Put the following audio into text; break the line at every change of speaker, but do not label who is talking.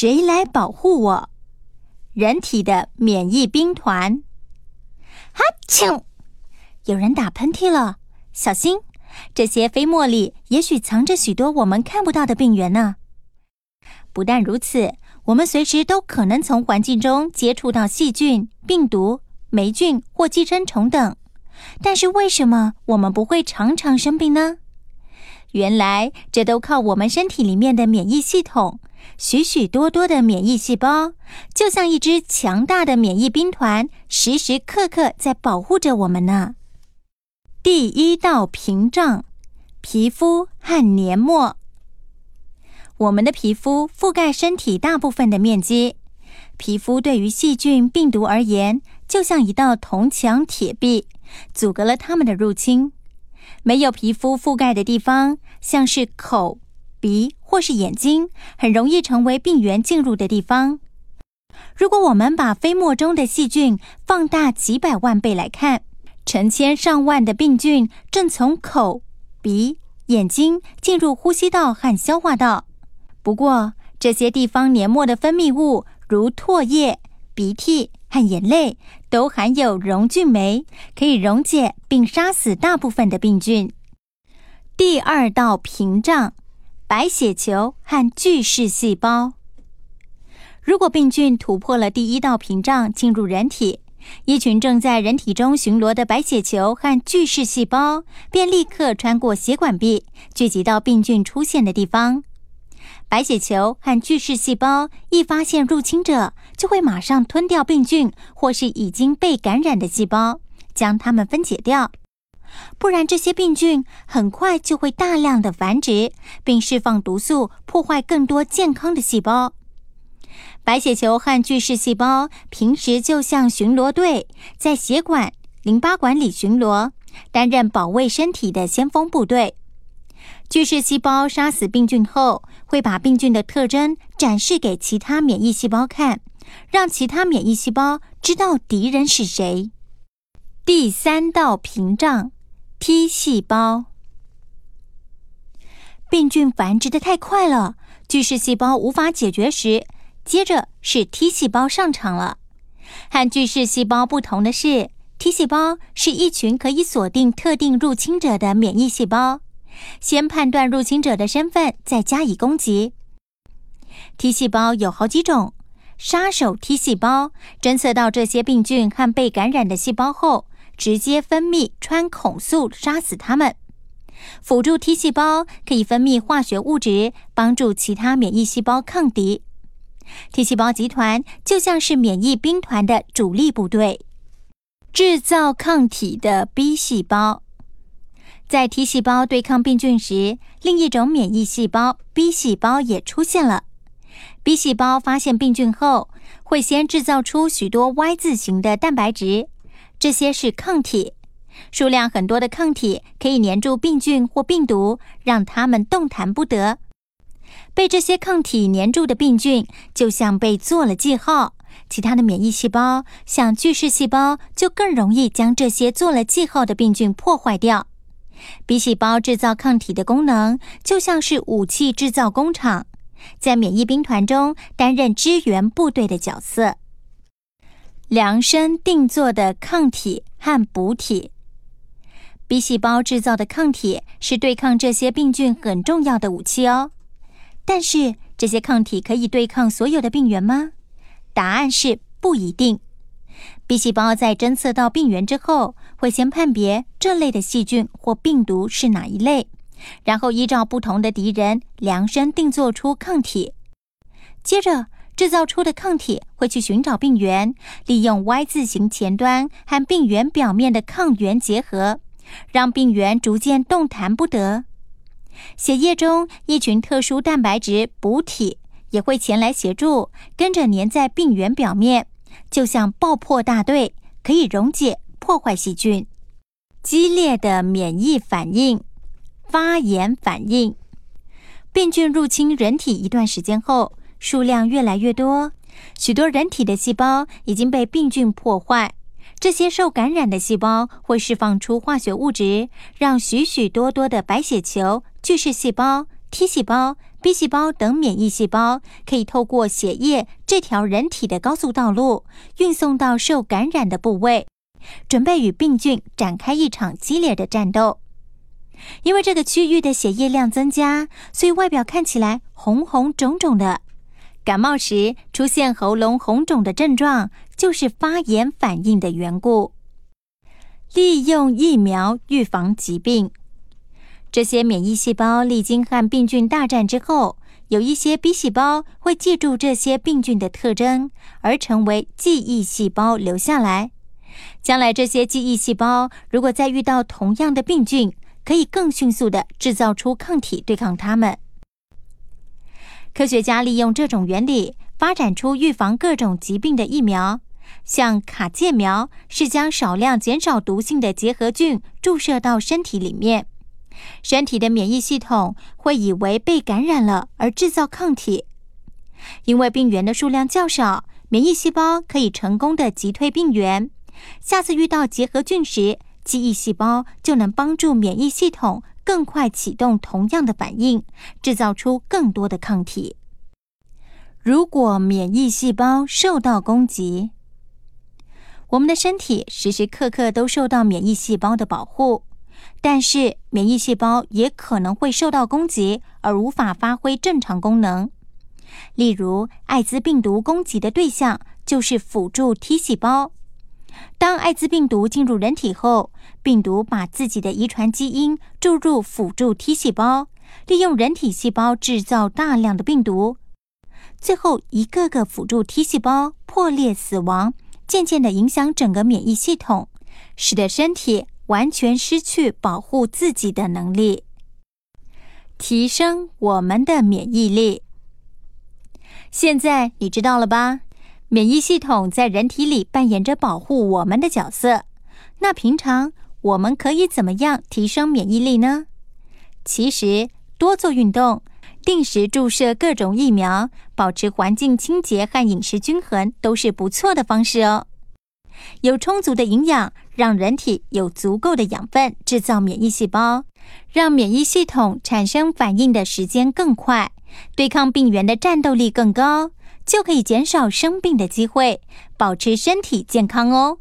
谁来保护我？人体的免疫兵团。哈啾！有人打喷嚏了，小心！这些飞沫里也许藏着许多我们看不到的病原呢。不但如此，我们随时都可能从环境中接触到细菌、病毒、霉菌或寄生虫等。但是为什么我们不会常常生病呢？原来这都靠我们身体里面的免疫系统。许许多多的免疫细胞，就像一支强大的免疫兵团，时时刻刻在保护着我们呢。第一道屏障：皮肤和黏膜。我们的皮肤覆盖身体大部分的面积，皮肤对于细菌、病毒而言，就像一道铜墙铁壁，阻隔了它们的入侵。没有皮肤覆盖的地方，像是口。鼻或是眼睛很容易成为病原进入的地方。如果我们把飞沫中的细菌放大几百万倍来看，成千上万的病菌正从口、鼻、眼睛进入呼吸道和消化道。不过，这些地方黏膜的分泌物，如唾液、鼻涕和眼泪，都含有溶菌酶，可以溶解并杀死大部分的病菌。第二道屏障。白血球和巨噬细胞。如果病菌突破了第一道屏障进入人体，一群正在人体中巡逻的白血球和巨噬细胞便立刻穿过血管壁，聚集到病菌出现的地方。白血球和巨噬细胞一发现入侵者，就会马上吞掉病菌或是已经被感染的细胞，将它们分解掉。不然，这些病菌很快就会大量的繁殖，并释放毒素，破坏更多健康的细胞。白血球和巨噬细胞平时就像巡逻队，在血管、淋巴管里巡逻，担任保卫身体的先锋部队。巨噬细胞杀死病菌后，会把病菌的特征展示给其他免疫细胞看，让其他免疫细胞知道敌人是谁。第三道屏障。T 细胞病菌繁殖的太快了，巨噬细胞无法解决时，接着是 T 细胞上场了。和巨噬细胞不同的是，T 细胞是一群可以锁定特定入侵者的免疫细胞，先判断入侵者的身份，再加以攻击。T 细胞有好几种，杀手 T 细胞侦测到这些病菌和被感染的细胞后。直接分泌穿孔素杀死它们。辅助 T 细胞可以分泌化学物质，帮助其他免疫细胞抗敌。T 细胞集团就像是免疫兵团的主力部队。制造抗体的 B 细胞，在 T 细胞对抗病菌时，另一种免疫细胞 B 细胞也出现了。B 细胞发现病菌后，会先制造出许多 Y 字形的蛋白质。这些是抗体，数量很多的抗体可以黏住病菌或病毒，让它们动弹不得。被这些抗体黏住的病菌，就像被做了记号。其他的免疫细胞，像巨噬细胞，就更容易将这些做了记号的病菌破坏掉。B 细胞制造抗体的功能，就像是武器制造工厂，在免疫兵团中担任支援部队的角色。量身定做的抗体和补体，B 细胞制造的抗体是对抗这些病菌很重要的武器哦。但是，这些抗体可以对抗所有的病原吗？答案是不一定。B 细胞在侦测到病原之后，会先判别这类的细菌或病毒是哪一类，然后依照不同的敌人量身定做出抗体，接着。制造出的抗体会去寻找病原，利用 Y 字形前端和病原表面的抗原结合，让病原逐渐动弹不得。血液中一群特殊蛋白质补体也会前来协助，跟着粘在病原表面，就像爆破大队，可以溶解破坏细菌。激烈的免疫反应，发炎反应。病菌入侵人体一段时间后，数量越来越多，许多人体的细胞已经被病菌破坏。这些受感染的细胞会释放出化学物质，让许许多多的白血球、巨噬细胞、T 细胞、B 细胞等免疫细胞，可以透过血液这条人体的高速道路，运送到受感染的部位。准备与病菌展开一场激烈的战斗，因为这个区域的血液量增加，所以外表看起来红红肿肿的。感冒时出现喉咙红肿的症状，就是发炎反应的缘故。利用疫苗预防疾病，这些免疫细胞历经和病菌大战之后，有一些 B 细胞会记住这些病菌的特征，而成为记忆细胞留下来。将来这些记忆细胞如果再遇到同样的病菌，可以更迅速的制造出抗体对抗它们。科学家利用这种原理，发展出预防各种疾病的疫苗。像卡介苗是将少量减少毒性的结核菌注射到身体里面，身体的免疫系统会以为被感染了而制造抗体，因为病原的数量较少，免疫细胞可以成功的击退病原。下次遇到结核菌时，记忆细胞就能帮助免疫系统更快启动同样的反应，制造出更多的抗体。如果免疫细胞受到攻击，我们的身体时时刻刻都受到免疫细胞的保护，但是免疫细胞也可能会受到攻击而无法发挥正常功能。例如，艾滋病毒攻击的对象就是辅助 T 细胞。当艾滋病毒进入人体后，病毒把自己的遗传基因注入辅助 T 细胞，利用人体细胞制造大量的病毒，最后一个个辅助 T 细胞破裂死亡，渐渐的影响整个免疫系统，使得身体完全失去保护自己的能力。提升我们的免疫力，现在你知道了吧？免疫系统在人体里扮演着保护我们的角色。那平常我们可以怎么样提升免疫力呢？其实多做运动、定时注射各种疫苗、保持环境清洁和饮食均衡都是不错的方式哦。有充足的营养，让人体有足够的养分制造免疫细胞，让免疫系统产生反应的时间更快，对抗病原的战斗力更高。就可以减少生病的机会，保持身体健康哦。